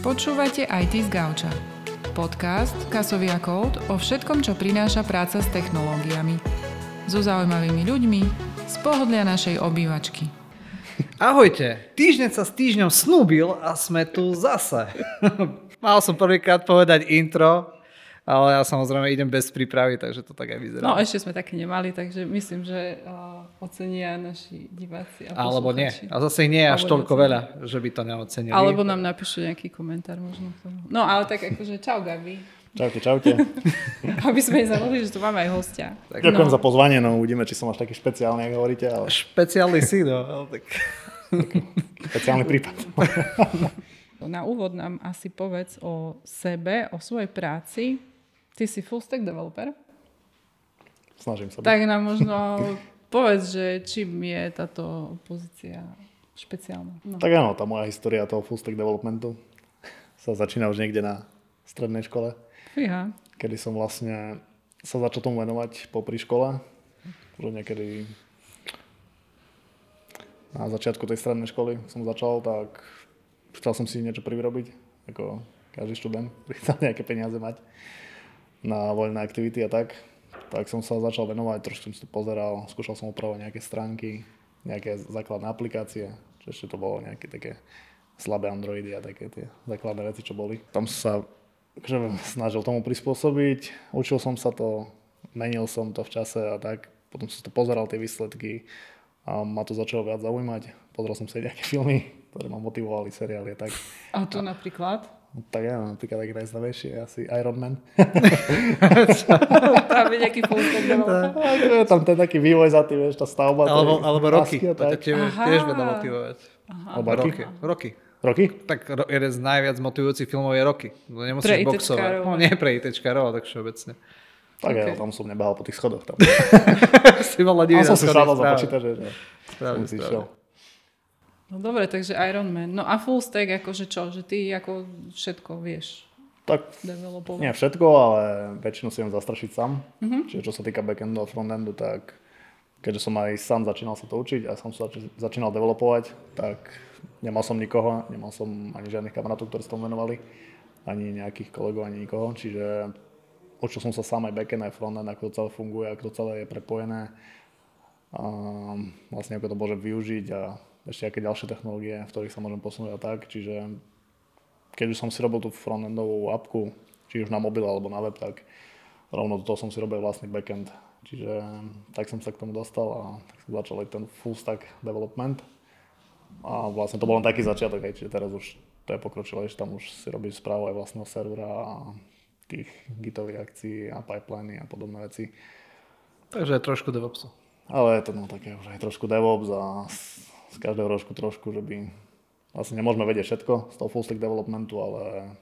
Počúvate IT z Gauča. Podcast Kasovia Code o všetkom, čo prináša práca s technológiami. So zaujímavými ľuďmi z pohodlia našej obývačky. Ahojte, týždeň sa s týždňom snúbil a sme tu zase. Mal som prvýkrát povedať intro, ale ja samozrejme idem bez prípravy, takže to tak aj vyzerá. No ešte sme také nemali, takže myslím, že uh, ocenia naši diváci a Alebo nie. A zase ich nie je až toľko veľa, že by to neocenili. Alebo nám napíšu nejaký komentár možno. k tomu. No ale tak akože čau Gabi. Čaute, čaute. Aby sme zabudli, že tu máme aj hostia. Ďakujem no. za pozvanie, no uvidíme, či som až taký špeciálny, ako hovoríte, ale Špeciálny si, no. ale Tak... špeciálny prípad. Na úvod nám asi povedz o sebe, o svojej práci. Ty si full stack developer. Snažím sa. byť. Tak nám možno povedz, že čím je táto pozícia špeciálna. No. Tak áno, tá moja história toho full stack developmentu sa začína už niekde na strednej škole, Fíha. kedy som vlastne sa začal tomu venovať popri škole. Už niekedy na začiatku tej strednej školy som začal, tak chcel som si niečo privyrobiť, ako každý študent, chcel nejaké peniaze mať na voľné aktivity a tak. Tak som sa začal venovať, trošku som to pozeral, skúšal som upravovať nejaké stránky, nejaké základné aplikácie, čo ešte to bolo nejaké také slabé Androidy a také tie základné veci, čo boli. Tam sa akože, snažil tomu prispôsobiť, učil som sa to, menil som to v čase a tak. Potom som to pozeral, tie výsledky a ma to začalo viac zaujímať. Pozrel som si nejaké filmy, ktoré ma motivovali, seriály a tak. A to napríklad? Tak ja, napríklad taký najznámejší je asi Iron Man. Tam je nejaký. Ako je tam ten taký vývoj za tým, vieš, tá stavba. Alebo, alebo roky. a To ťa tak. tiež, tiež vedá motivovať. Alebo roky. Roky. Roky. Tak ro- jeden z najviac motivujúcich filmov je Roky. No Pre nemusíš boxovať. ITčkárov. No nie pre ITčkárov, tak všeobecne. Tak Okay. ja tam som nebehal po tých schodoch. Tam, si mal tam som si sadol za počítač, že Správne, správne. No dobre, takže Iron Man. No a full stack akože čo? Že ty ako všetko vieš Tak developovať. Nie všetko, ale väčšinu si viem zastrašiť sám. Mhm. Mm-hmm. Čiže čo sa týka backendu a frontendu, tak keďže som aj sám začínal sa to učiť a som sa zač- začínal developovať, tak nemal som nikoho, nemal som ani žiadnych kamarátov, ktorí sa tomu venovali, ani nejakých kolegov, ani nikoho. Čiže učil som sa sám aj backend, aj frontend, ako to celé funguje, ako to celé je prepojené. A vlastne ako to môžem využiť a ešte aké ďalšie technológie, v ktorých sa môžem posunúť a tak. Čiže keď už som si robil tú frontendovú apku, či už na mobil alebo na web, tak rovno do toho som si robil vlastný backend. Čiže tak som sa k tomu dostal a tak som začal aj ten full stack development. A vlastne to bol len taký začiatok, aj, čiže teraz už to je pokročilé, že tam už si robíš správu aj vlastného servera a tých gitových akcií a pipeliny a podobné veci. Takže trošku DevOpsu. Ale je to no také už aj trošku DevOps a z, každého rožku trošku, že by vlastne nemôžeme vedieť všetko z toho full stack developmentu, ale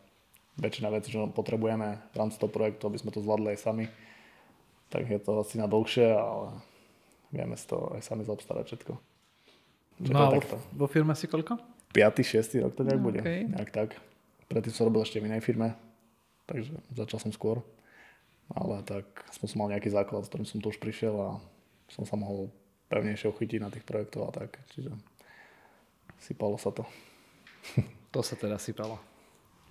väčšina vecí, čo potrebujeme v rámci toho projektu, aby sme to zvládli aj sami, tak je to asi na dlhšie, ale vieme si to aj sami zaobstarať všetko. Čiže No takto. vo firme si koľko? 5. 6. rok to nejak No, bude, okej. nejak tak. Predtým som robil ešte v inej firme, takže začal som skôr. Ale tak som mal nejaký základ, s ktorým som tu už prišiel a som sa mohol pevnejšie uchytiť na tých projektov a tak. Čiže sypalo sa to. To sa teda sypalo.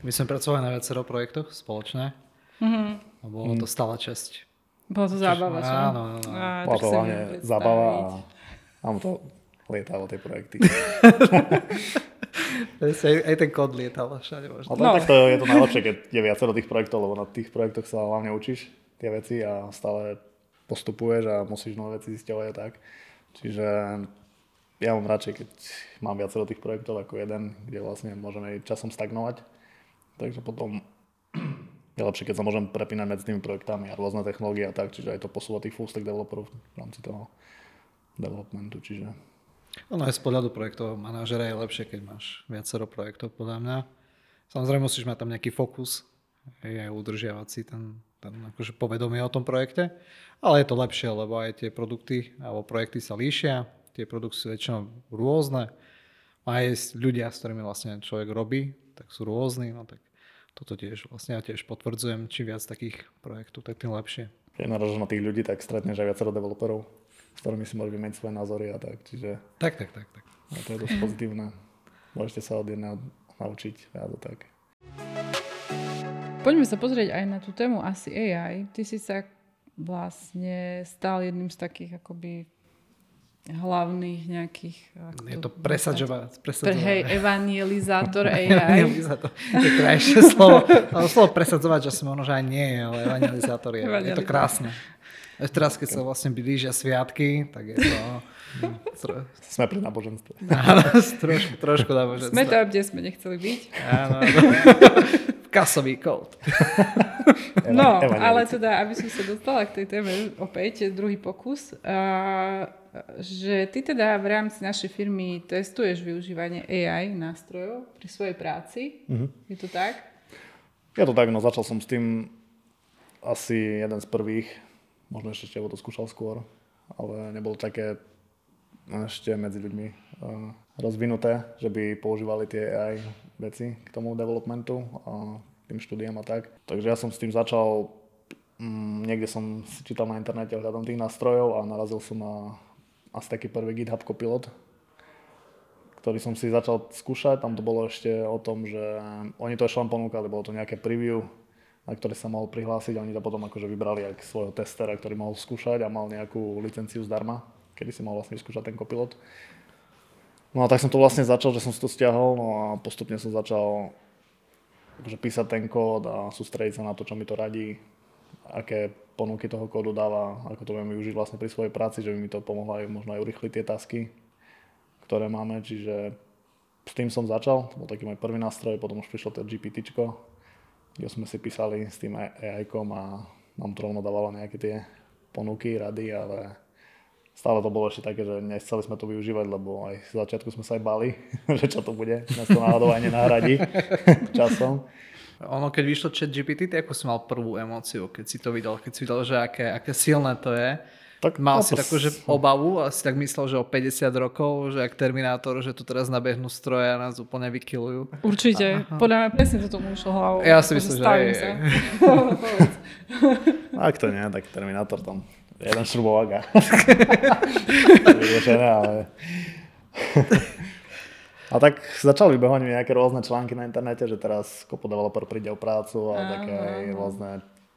My sme pracovali na viacero projektoch spoločne. Mhm. A bolo to stále česť. Bola to zábava, čo? Áno, áno, Bola to hlavne zábava a mám to lietalo tie projekty. Aj, aj ten kód lietal všade možno. Ale No. no. tak to je to najlepšie, keď je viacero tých projektov, lebo na tých projektoch sa hlavne učíš tie veci a stále postupuješ a musíš nové veci zisťovať a tak. Čiže ja mám radšej, keď mám viacero tých projektov ako jeden, kde vlastne môžeme aj časom stagnovať. Takže potom je lepšie, keď sa môžem prepínať medzi tými projektami a rôzne technológie a tak, čiže aj to posúva tých full stack developerov v rámci toho developmentu, čiže Ono je z pohľadu projektového manažera je lepšie, keď máš viacero projektov, podľa mňa. Samozrejme musíš mať tam nejaký fokus, aj udržiavať si ten, ten akože povedomie o tom projekte, ale je to lepšie, lebo aj tie produkty alebo projekty sa líšia, tie produkty sú väčšinou rôzne, aj ľudia, s ktorými vlastne človek robí, tak sú rôzni, no tak toto tiež vlastne ja tiež potvrdzujem, čím viac takých projektov, tak tým lepšie. keď narážaš na tých ľudí, tak stretneš aj viacero developerov, s ktorými si môžeš vymeniť svoje názory a tak, čiže Tak, tak, tak, tak. a to je dosť pozitívne. Môžete sa od jedného naučiť viac a tak. Poďme sa pozrieť aj na tú tému asi AI. Ty si sa vlastne stal jedným z takých akoby hlavných nejakých... Je to presadzovať. Pre, hej, evangelizátor AI. evangelizátor. Je krajšie slovo. Ale slovo presadzovať, že možno, že aj nie je, ale evangelizátor je. Je to krásne. Teraz, keď sa vlastne blížia sviatky, tak je to... Sme pri náboženstve. Áno, trošku, trošku náboženstve. Sme tam, kde sme nechceli byť. Áno, Kasový kód. no, ale teda, aby som sa dostala k tej téme opäť, druhý pokus. Že ty teda v rámci našej firmy testuješ využívanie AI nástrojov pri svojej práci. Uh-huh. Je to tak? Je to tak, no začal som s tým asi jeden z prvých, možno ešte Števo to skúšal skôr, ale nebolo také ešte medzi ľuďmi rozvinuté, že by používali tie AI veci k tomu developmentu a tým štúdiam a tak. Takže ja som s tým začal, um, niekde som čítal na internete ohľadom tých nástrojov a narazil som na asi taký prvý GitHub Copilot, ktorý som si začal skúšať. Tam to bolo ešte o tom, že oni to ešte len ponúkali, bolo to nejaké preview, na ktoré sa mohol prihlásiť a oni to potom akože vybrali aj svojho testera, ktorý mohol skúšať a mal nejakú licenciu zdarma, kedy si mohol vlastne vyskúšať ten Copilot. No a tak som to vlastne začal, že som si to stiahol, no a postupne som začal akože písať ten kód a sústrediť sa na to, čo mi to radí, aké ponuky toho kódu dáva, ako to viem využiť vlastne pri svojej práci, že by mi to pomohlo aj možno aj urychliť tie tasky, ktoré máme, čiže s tým som začal, to bol taký môj prvý nástroj, potom už prišlo to GPT, kde sme si písali s tým AI-kom a nám to rovno dávalo nejaké tie ponuky, rady, ale stále to bolo ešte také, že nechceli sme to využívať, lebo aj v začiatku sme sa aj bali, že čo to bude, nás to náhodou aj nenahradí časom. Ono, keď vyšlo chat GPT, tak ako si mal prvú emóciu, keď si to videl, keď si videl, že aké, aké silné to je. Tak, mal si takú že obavu a si tak myslel, že o 50 rokov, že ak Terminátor, že tu teraz nabehnú stroje a nás úplne vykilujú. Určite. Aha. Podľa mňa presne toto mu išlo hlavou. Ja si myslím, že aj. Ak to nie, tak Terminátor tam jeden šrubovák a ale a tak začali vybehovať nejaké rôzne články na internete, že teraz kopu developer príde o prácu a také aj rôzne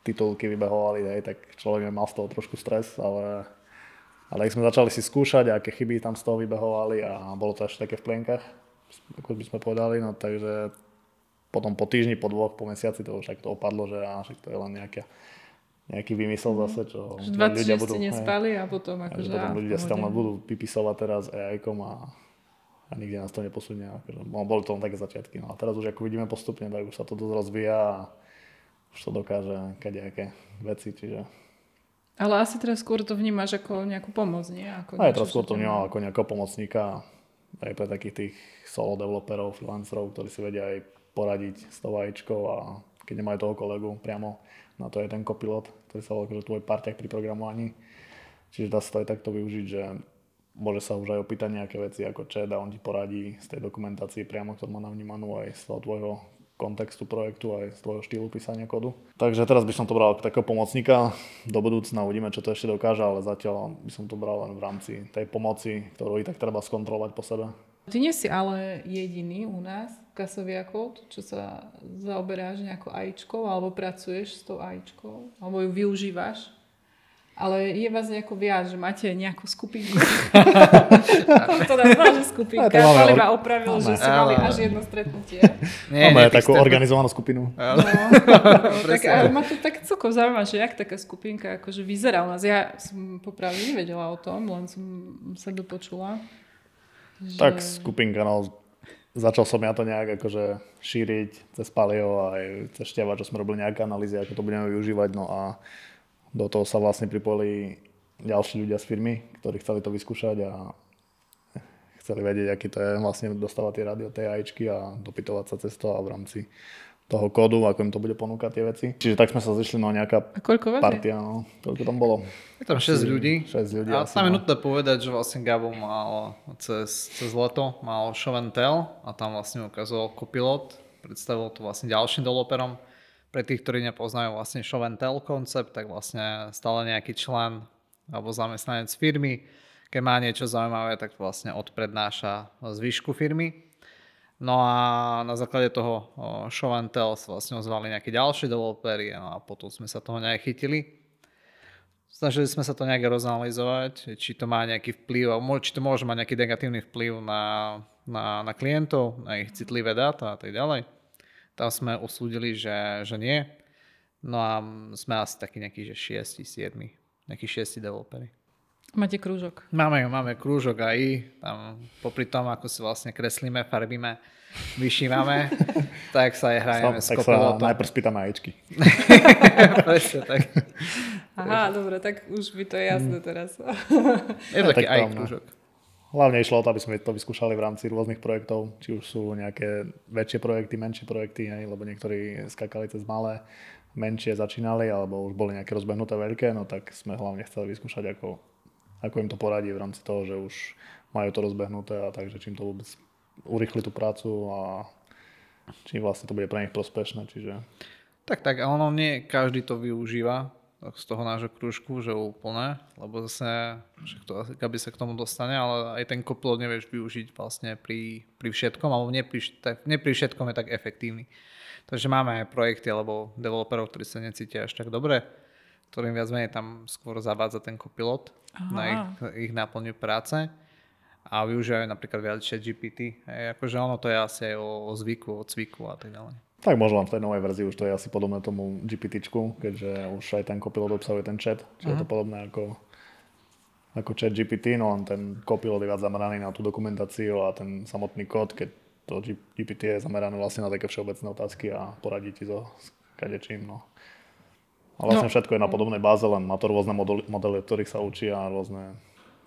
titulky vybehovali, hej, tak človek mal z toho trošku stres, ale, ale ak sme začali si skúšať, aké chyby tam z toho vybehovali a bolo to ešte také v plienkach, ako by sme povedali, no takže potom po týždni, po dvoch, po mesiaci to už to opadlo, že á, však to je len nejaká, nejaký vymysel mhm. zase, čo ľudia budú... nespali a potom akože... Potom ľudia tam budú vypisovať teraz AI-kom a a nikde nás to neposunie. Akože, no, boli to len také začiatky. No a teraz už ako vidíme postupne, tak už sa to dosť rozvíja a už to dokáže kadejaké veci, čiže... Ale asi teraz skôr to vnímaš ako nejakú pomoc, nie? Ako aj teraz skôr to vnímam ako nejakého pomocníka aj pre takých tých solo developerov, freelancerov, ktorí si vedia aj poradiť s tou vajíčkou a keď nemajú toho kolegu priamo, na to je ten kopilot, ktorý sa volá akože tvoj parťak pri programovaní. Čiže dá sa to aj takto využiť, že môže sa už aj opýtať nejaké veci ako chat a on ti poradí z tej dokumentácie priamo, ktorú má navnímanú aj z toho tvojho kontextu projektu aj z tvojho štýlu písania kodu. Takže teraz by som to bral takého pomocníka. Do budúcna uvidíme, čo to ešte dokáže, ale zatiaľ by som to bral len v rámci tej pomoci, ktorú i tak treba skontrolovať po sebe. Ty nie si ale jediný u nás, Kasovia Code, čo sa zaoberáš nejakou AIčkou, alebo pracuješ s tou AIčkou, alebo ju využívaš ale je vás nejako viac, že máte nejakú skupinku. to nám že skupinka. Ja, iba opravil, že ste mali až jedno stretnutie. Nie, Máme takú stretnúť. organizovanú skupinu. No, tak, ale ma to tak celkom zaujíma, že jak taká skupinka akože vyzerá u nás. Ja som popravde nevedela o tom, len som sa dopočula. Že... Tak skupinka, no začal som ja to nejak akože šíriť cez Palio a aj cez Števa, čo sme robili nejaké analýzy, ako to budeme využívať. No a do toho sa vlastne pripojili ďalší ľudia z firmy, ktorí chceli to vyskúšať a chceli vedieť, aký to je vlastne dostávať tie rady od tej AIčky a dopytovať sa cez to a v rámci toho kódu, ako im to bude ponúkať tie veci. Čiže tak sme sa zišli na nejaká a koľko partia, no. Koľko tam bolo? Je tam 6 ľudí. 6 ľudí. A tam je no. nutné povedať, že vlastne Gabo mal cez, cez leto mal show and tell a tam vlastne ukazoval copilot, predstavil to vlastne ďalším developerom pre tých, ktorí nepoznajú vlastne show and tell koncept, tak vlastne stále nejaký člen alebo zamestnanec firmy, keď má niečo zaujímavé, tak vlastne odprednáša zvyšku firmy. No a na základe toho show and tell sa vlastne ozvali nejaké ďalšie developery no a potom sme sa toho nejak chytili. Snažili sme sa to nejak rozanalizovať, či to má nejaký vplyv, či to môže mať nejaký negatívny vplyv na, na, na klientov, na ich citlivé dáta a tak ďalej. Tam sme usúdili, že, že nie. No a sme asi takí nejakí, že 6, 7, nejakí 6 developery. Máte krúžok? Máme, máme krúžok aj tam popri tom, ako si vlastne kreslíme, farbíme, vyšívame, tak sa aj hrajeme s Tak sa najprv spýtame ajčky. Presne tak. Aha, dobre, tak už by to je jasné Mm. teraz. Je taký Tak aj krúžok. Hlavne išlo o to, aby sme to vyskúšali v rámci rôznych projektov, či už sú nejaké väčšie projekty, menšie projekty, hej, lebo niektorí skakali cez malé, menšie začínali, alebo už boli nejaké rozbehnuté veľké, no tak sme hlavne chceli vyskúšať, ako, ako im to poradí v rámci toho, že už majú to rozbehnuté a takže čím to vôbec urýchli tú prácu a čím vlastne to bude pre nich prospešné, čiže Tak, tak, a ono nie každý to využíva z toho nášho krúžku, že úplne, lebo zase, to aby sa k tomu dostane, ale aj ten kopilot nevieš využiť vlastne pri, pri všetkom, alebo nie pri, nie pri všetkom je tak efektívny. Takže máme aj projekty alebo developerov, ktorí sa necítia až tak dobre, ktorým viac menej tam skôr zavádza ten kopilot na ich, ich náplňu práce a využívajú napríklad viac GPT. Hej, akože ono to je asi aj o, o zvyku, o cviku a tak ďalej. Tak možno len v tej novej verzii už to je asi podobné tomu GPT-čku, keďže už aj ten copilot obsahuje ten chat, čiže je to podobné ako, ako chat GPT, no len ten copilot je viac zameraný na tú dokumentáciu a ten samotný kód, keď to GPT je zamerané vlastne na také všeobecné otázky a poradí ti so s kadečím. No. A vlastne No. všetko je na podobnej báze, len má to rôzne modely, modely, od ktorých sa učí a rôzne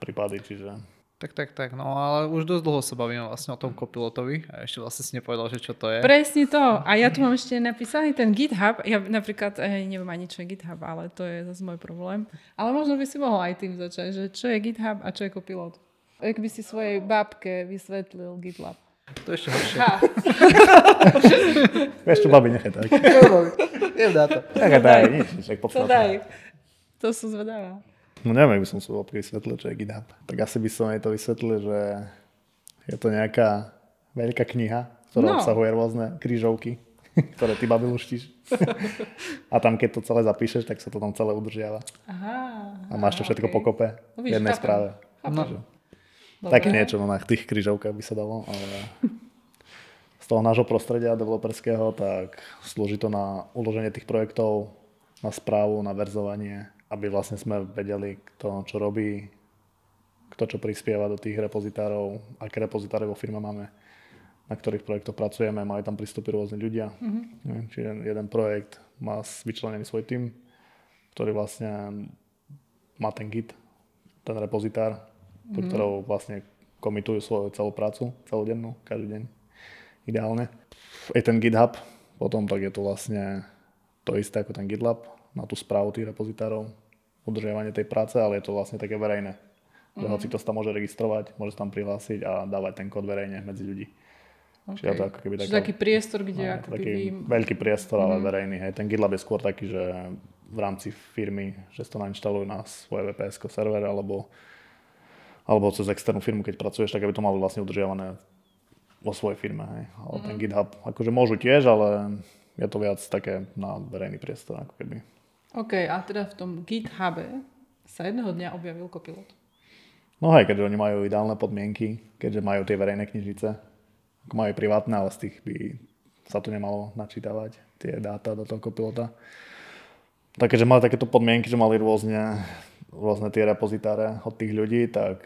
prípady, čiže Tak, tak, tak, no ale už dosť dlho sa bavíme vlastne o tom kopilotovi a ešte vlastne si nepovedal, že čo to je. Presne to. A ja tu mám ešte napísaný ten GitHub. Ja napríklad eh, neviem ani, čo je GitHub, ale to je zase môj problém. Ale možno by si mohol aj tým začať, že čo je GitHub a čo je kopilot. Ak by si svojej babke vysvetlil GitLab. To je ešte horšie. Vieš čo, babi, nechaj tak. Je dáta. Nechaj daj. nič, tak to daj. To som zvedavá. No neviem, ak by som si bol vysvetlil, čo je GitHub. Tak asi by som jej to vysvetlil, že je to nejaká veľká kniha, ktorá No. no. obsahuje rôzne krížovky, ktoré ty babi luštíš. A tam, keď to celé zapíšeš, tak sa to tam celé udržiava. Aha. A máš to všetko okay. pokope No v vidíš, jednej správe. Chápem. Takže Dobre. Také niečo no, na tých krížovkách by sa dalo, ale z toho nášho prostredia developerského, tak slúži to na uloženie tých projektov, na správu, na verzovanie, aby vlastne sme vedeli, kto čo robí, kto čo prispieva do tých repozitárov, aké repozitáre vo firme máme, na ktorých projektoch pracujeme, majú tam prístupy rôzni ľudia. Mm-hmm. Čiže jeden projekt má vyčlenený svoj tým, ktorý vlastne má ten git, ten repozitár, do ktorého vlastne komitujú svoju celú prácu, celodennú, každý deň, ideálne. Je ten GitHub, potom tak je to vlastne to isté ako ten GitLab, na tú správu tých repozitárov, udržiavanie tej práce, ale je to vlastne také verejné. Že hoci to sa tam môže registrovať, môže sa tam prihlásiť a dávať ten kód verejne medzi ľudí. Okay. Čiže je to ako keby taká- taký priestor, kde No, ako taký keby... veľký priestor, ale verejný. Hej. Ten GitLab je skôr taký, že v rámci firmy, že to nainštalujú na svoje VPS server alebo, alebo cez externú firmu, keď pracuješ, tak aby to mali vlastne udržiavané vo svojej firme. Hej. Ale ten GitHub, akože môžu tiež, ale je to viac také na verejný priestor. Ako keby. OK, a teda v tom GitHube sa jedného dňa objavil kopilot. No hej, keďže oni majú ideálne podmienky, keďže majú tie verejné knižnice, ako majú privátne, ale z tých by sa tu nemalo načítavať tie dáta do toho kopilota. Tak keďže mali takéto podmienky, že mali rôzne, rôzne tie repozitáre od tých ľudí, tak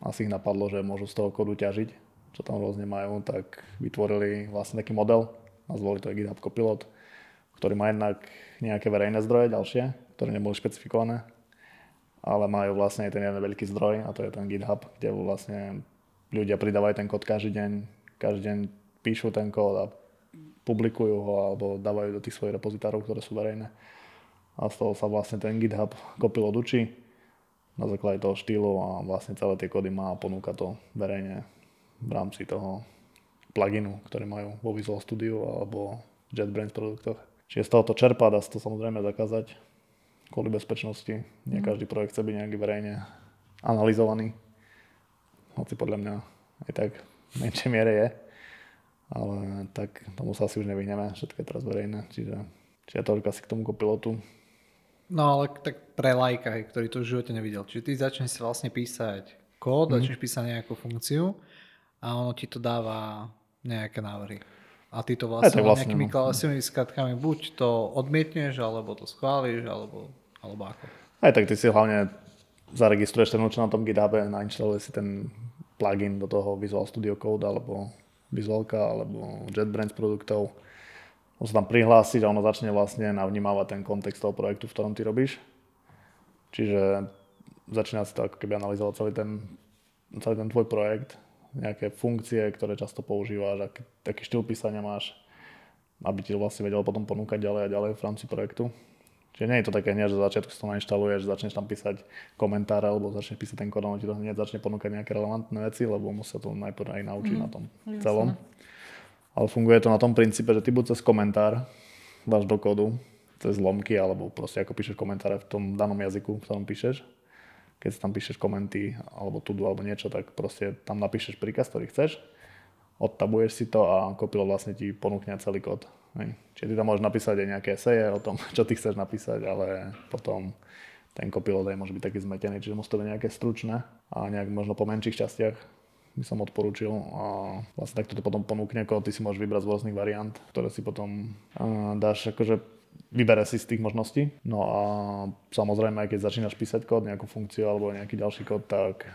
asi ich napadlo, že môžu z toho kodu ťažiť, čo tam rôzne majú, tak vytvorili vlastne taký model, nazvali to GitHub Copilot, ktorý má jednak nejaké verejné zdroje ďalšie, ktoré neboli špecifikované, ale majú vlastne ten jeden veľký zdroj a to je ten GitHub, kde vlastne ľudia pridávajú ten kód každý deň, každý deň píšu ten kód a publikujú ho alebo dávajú do tých svojich repozitárov, ktoré sú verejné. A z toho sa vlastne ten GitHub Copilot učí na základe toho štýlu a vlastne celé tie kódy má a ponúka to verejne v rámci toho pluginu, ktorý majú vo Visual Studio alebo JetBrains produktoch. Čiže z toho to čerpá, dá sa to samozrejme zakázať kvôli bezpečnosti. Nie každý projekt chce byť nejaký verejne analyzovaný. Hoci podľa mňa aj tak v menšej miere je. ale tak tomu sa asi už nevyhneme, všetko je teraz verejné, čiže, čiže to asi k tomu kopilotu. No ale tak pre lajka, ktorý to v živote nevidel. Čiže ty začneš si vlastne písať kód, mm. začneš písať nejakú funkciu a ono ti to dáva nejaké návrhy. A ty to vlastne, vlastne nejakými no. klávesovými skratkami buď to odmietneš, alebo to schváliš, alebo, alebo ako. Aj tak ty si hlavne zaregistruješ ten účel na tom GitHub, nainštaluješ si ten plugin do toho Visual Studio Code, alebo Visualka, alebo JetBrains produktov on sa tam prihlásiť a ono začne vlastne navnímavať ten kontext toho projektu, v ktorom ty robíš. Čiže začína si to ako keby analyzovať celý ten, celý ten tvoj projekt, nejaké funkcie, ktoré často používaš, aký, aký štýl písania máš, aby ti to vlastne vedel potom ponúkať ďalej a ďalej v rámci projektu. Čiže nie je to také hneď, že začiatku si to nainštaluješ, začneš tam písať komentáre, alebo začneš písať ten kód, on ti to hneď začne ponúkať nejaké relevantné veci, lebo musia to najprv aj naučiť mm, na tom jasne. celom. Ale funguje to na tom princípe, že ty buď cez komentár dáš do kódu, cez lomky, alebo proste ako píšeš komentáre v tom danom jazyku, v ktorom píšeš. Keď tam píšeš komenty, alebo tudu, alebo niečo, tak proste tam napíšeš príkaz, ktorý chceš, odtabuješ si to a kopilo vlastne ti ponúkne celý kód. Čiže ty tam môžeš napísať aj nejaké eseje o tom, čo ty chceš napísať, ale potom ten kopilot môže byť taký zmetený, čiže musí to byť nejaké stručné a nejak možno po menších častiach by som odporúčil a vlastne takto to potom ponúkne, ako ty si môžeš vybrať z rôznych variant, ktoré si potom dáš akože vybere si z tých možností. No a samozrejme, aj keď začínaš písať kód, nejakú funkciu alebo nejaký ďalší kód, tak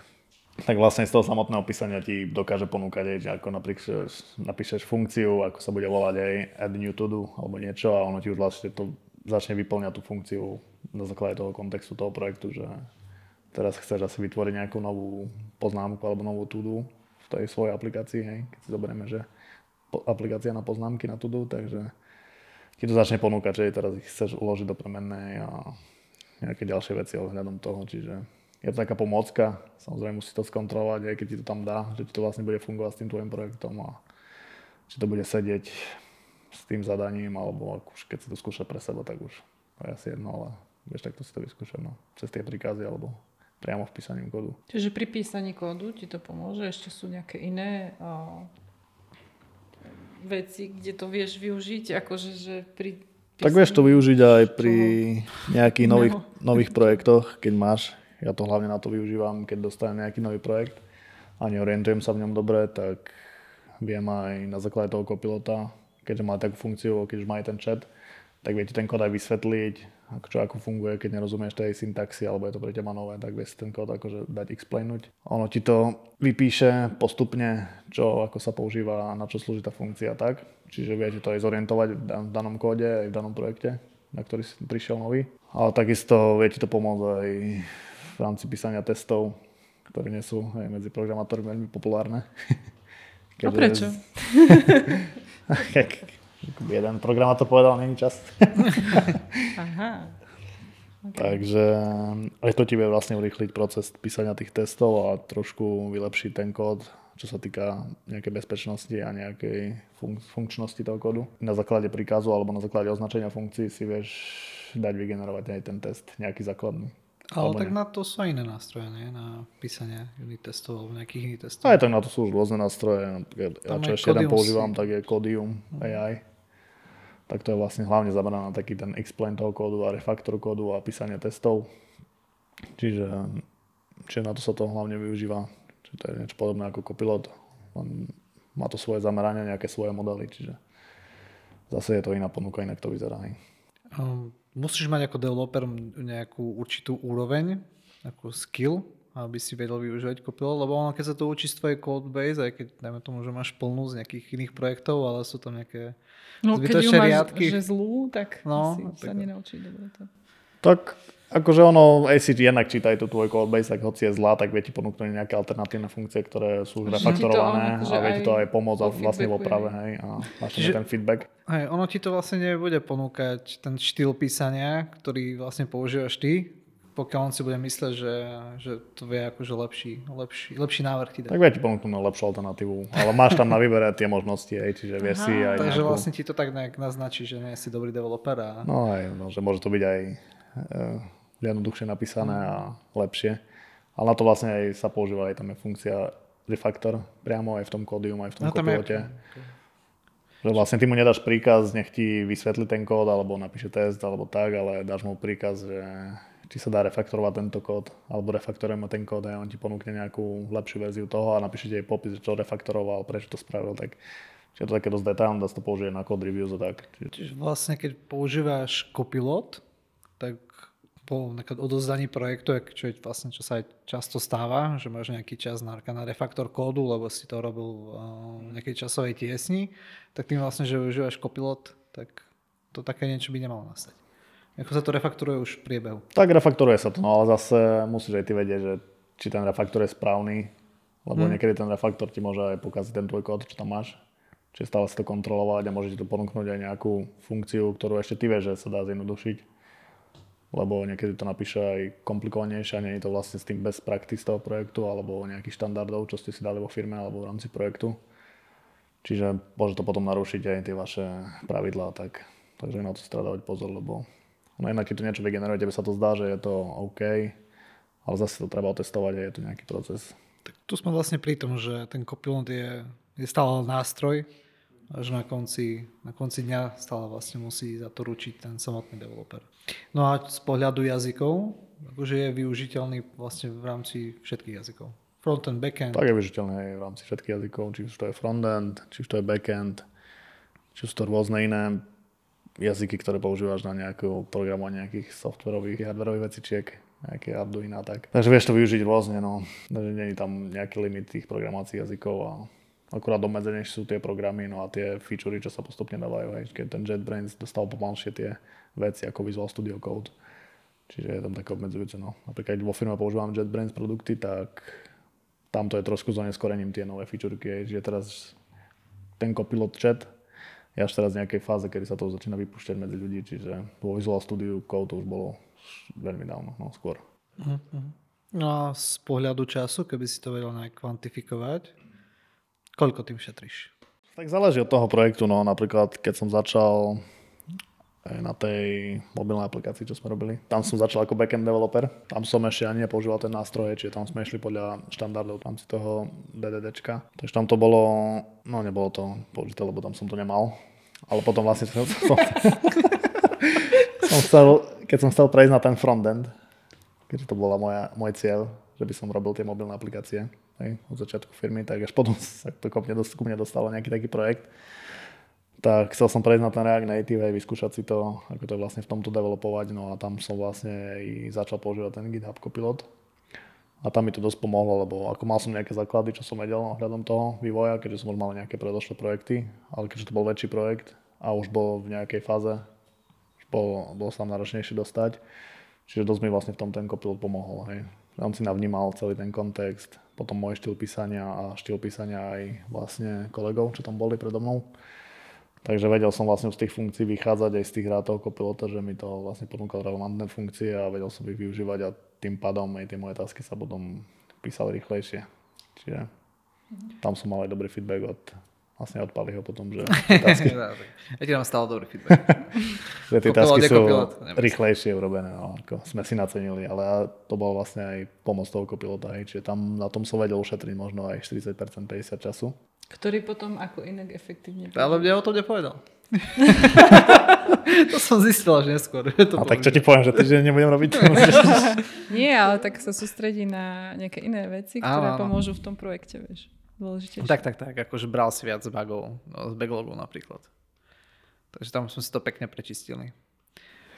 tak vlastne z toho samotného písania ti dokáže ponúkať, že ako napíšeš, napíšeš funkciu, ako sa bude volať aj add new to do alebo niečo a ono ti už vlastne to začne vyplňať tú funkciu na základe toho kontextu toho projektu, že teraz chceš asi vytvoriť nejakú novú poznámku alebo novú to-do v tej svojej aplikácii, hej, keď si zoberieme, že aplikácia na poznámky na to-do, takže ti to začne ponúkať, že teraz ich chceš uložiť do premennej a nejaké ďalšie veci ohľadom toho, čiže je to taká pomocka, samozrejme musí to skontrolovať, aj keď ti to tam dá, že ti to vlastne bude fungovať s tým tvojim projektom a či to bude sedieť s tým zadaním, alebo už keď si to skúša pre seba, tak už to je asi jedno, ale vieš takto si to vyskúšať no, cez tie príkazy alebo priamo v písaním kódu. Čiže pri písaní kódu ti to pomôže? Ešte sú nejaké iné o, veci, kde to vieš využiť? Akože, že pri tak vieš to využiť aj pri nejakých nových, nových projektoch, keď máš. Ja to hlavne na to využívam, keď dostanem nejaký nový projekt a neorientujem sa v ňom dobre, tak viem aj na základe toho kopilota, keďže má takú funkciu, keď má aj ten chat, tak viete ten kód aj vysvetliť, čo ako funguje, keď nerozumieš tej syntaxy, alebo je to pre teba nové, tak vieš ten kód akože dať explainuť. Ono ti to vypíše postupne, čo ako sa používa a na čo slúži tá funkcia tak. Čiže viete to aj zorientovať v danom kóde, aj v danom projekte, na ktorý si prišiel nový. Ale takisto viete to pomôcť aj v rámci písania testov, ktoré nie sú aj medzi programátormi veľmi populárne. a prečo? jeden programátor povedal, není čas. Aha. Okay. Takže aj to ti vie vlastne urýchliť proces písania tých testov a trošku vylepšiť ten kód, čo sa týka nejakej bezpečnosti a nejakej fun- funkčnosti toho kódu. Na základe príkazu alebo na základe označenia funkcií si vieš dať vygenerovať aj ten test, nejaký základný. Ale tak nie. na to sú iné nástroje, nie? Na písanie unit testov alebo nejakých iných testov. Aj tak na to sú už rôzne nástroje. Ja čo ešte jeden používam, tak je Codium AI tak to je vlastne hlavne zamerané na taký ten explain toho kódu a refaktor kódu a písanie testov. Čiže, čiže na to sa to hlavne využíva. Čiže to je niečo podobné ako Copilot. On má to svoje zameranie, nejaké svoje modely, čiže zase je to iná ponuka, inak to vyzerá. Um, musíš mať ako developer nejakú určitú úroveň, ako skill, aby si vedel využívať Copilot, lebo ono, keď sa to učí z tvojej codebase, aj keď dajme tomu, že máš plnú z nejakých iných projektov, ale sú tam nejaké No keď ju máš riadky. že zlú, tak no, si tak... sa nenaučí dobre to. Tak akože ono, aj si jednak čítaj tú tvoj codebase, tak hoci je zlá, tak vie ti ponúknuť nejaké alternatívne funkcie, ktoré sú už refaktorované akože a vie ti to aj pomôcť a vlastne v oprave, hej, a máš Čiže, ten feedback. Hej, ono ti to vlastne nebude ponúkať ten štýl písania, ktorý vlastne používaš ty, pokiaľ on si bude mysleť, že, že to vie akože lepší, lepší, lepší návrh ti dá. Tak vie ti ponúknuť lepšiu alternatívu, ale máš tam na výbere tie možnosti, aj, čiže vie si aj Takže nejakú... vlastne ti to tak nejak naznačí, že nie si dobrý developer. A... No aj, no, že môže to byť aj e, jednoduchšie napísané mm. a lepšie. Ale na to vlastne aj sa používa, aj tam je funkcia refactor priamo aj v tom kódium, aj v tom no, kopilote. Že vlastne ty mu nedáš príkaz, nech ti vysvetlí ten kód, alebo napíše test, alebo tak, ale dáš mu príkaz, že či sa dá refaktorovať tento kód, alebo refaktorujeme ten kód a on ti ponúkne nejakú lepšiu verziu toho a napíše ti jej popis, čo refaktoroval, prečo to spravil, tak Čiže to také dosť detailné, dá sa to použiť na code reviews a tak. Čiže... Vlastne keď používaš copilot, tak po odozdaní projektu, čo je vlastne, čo sa aj často stáva, že máš nejaký čas na, na refaktor kódu, lebo si to robil v nejakej časovej tiesni, tak tým vlastne, že užívaš copilot, tak to také niečo by nemalo nastať. Ako sa to refaktoruje už v priebehu? Tak refaktoruje sa to, no ale zase musíš aj ty vedieť, že či ten refaktor je správny, lebo hmm. niekedy ten refaktor ti môže aj pokaziť ten tvoj kód, čo tam máš. Čiže stále sa to kontrolovať a môžete to ponúknuť aj nejakú funkciu, ktorú ešte ty vieš, že sa dá zjednodušiť. Lebo niekedy to napíše aj komplikovanejšie a nie je to vlastne s tým best practice toho projektu alebo nejakých štandardov, čo ste si dali vo firme alebo v rámci projektu. Čiže môže to potom narušiť aj tie vaše pravidlá, tak, takže na to si treba dávať pozor, lebo no inak ti to niečo vygeneruje, tebe sa to zdá, že je to OK, ale zase to treba otestovať a je to nejaký proces. Tak tu sme vlastne pri tom, že ten copilot je, je stále nástroj, až na konci, na konci dňa stále vlastne musí za to ručiť ten samotný developer. No a z pohľadu jazykov, akože je využiteľný vlastne v rámci všetkých jazykov. Frontend, backend. Tak je využiteľný aj v rámci všetkých jazykov, či už to je frontend, či už to je backend, či už to rôzne iné jazyky, ktoré používaš na nejaké programovanie nejakých softwarových, hardwarových vecičiek, nejaké Arduino a tak. Takže vieš to využiť rôzne, no. Takže je tam nejaký limit tých programovacích jazykov a akurát obmedzené sú tie programy, no a tie featurey, čo sa postupne dávajú, hej, keď ten JetBrains dostal pomalšie tie veci ako Visual Studio Code. Čiže je tam také obmedzujúce. No. Napríklad vo firme používam JetBrains produkty, tak tam to je trošku s oneskorením tie nové featurey, že teraz ten copilot chat je až teraz v nejakej fáze, kedy sa to začína vypúšťať medzi ľudí, čiže vo Visual Studio Code to už bolo veľmi dávno, no skôr. Uh-huh. No a z pohľadu času, keby si to vedel nejak kvantifikovať, Koľko tým šetríš? Tak záleží od toho projektu. No. Napríklad, keď som začal na tej mobilnej aplikácii, čo sme robili. Tam som začal ako backend developer. Tam som ešte ani nepoužíval ten nástroj, čiže tam sme išli podľa štandardov v rámci toho DDDčka. Takže tam to bolo, no nebolo to použité, lebo tam som to nemal. Ale potom vlastne som, som, som chcel, keď som chcel prejsť na ten frontend, keďže to bola moja, môj cieľ, že by som robil tie mobilné aplikácie, hej, od začiatku firmy, tak až potom sa to ku mne, dostalo nejaký taký projekt. Tak chcel som prejsť na ten React Native aj vyskúšať si to, ako to vlastne v tomto developovať, no a tam som vlastne i začal používať ten GitHub Copilot. A tam mi to dosť pomohlo, lebo ako mal som nejaké základy, čo som vedel ohľadom toho vývoja, keďže som už mal nejaké predošlé projekty, ale keďže to bol väčší projekt a už bol v nejakej fáze, už bol, bol sa náročnejšie dostať, čiže dosť mi vlastne v tom ten Copilot pomohol. Hej. On si navnímal celý ten kontext, potom môj štýl písania a štýl písania aj vlastne kolegov, čo tam boli predo mnou. Takže vedel som vlastne z tých funkcií vychádzať aj z tých rád toho kopilota, že mi to vlastne ponúkal relevantné funkcie a vedel som ich využívať a tým pádom aj tie moje tasky sa potom písali rýchlejšie. Čiže tam som mal aj dobrý feedback od vlastne odpali ho potom, že tasky... ja ti dám stále dobrý feedback. že tie tasky sú rýchlejšie urobené, no, ako sme si nacenili, ale to bol vlastne aj pomoc toho kopilota, hej, čiže tam na tom som vedel ušetriť možno aj 40% 50 času. Ktorý potom ako inak efektívne... Ale mne o tom nepovedal. to som zistil až neskôr. To a tak čo ti poviem, že týždeň nebudem robiť? Nie, ale tak sa sústredí na nejaké iné veci, ktoré pomôžu v tom projekte, vieš dôležitejšie. Tak, tak, tak, akože bral si viac bugov, no, z backlogu napríklad. Takže tam sme si to pekne prečistili.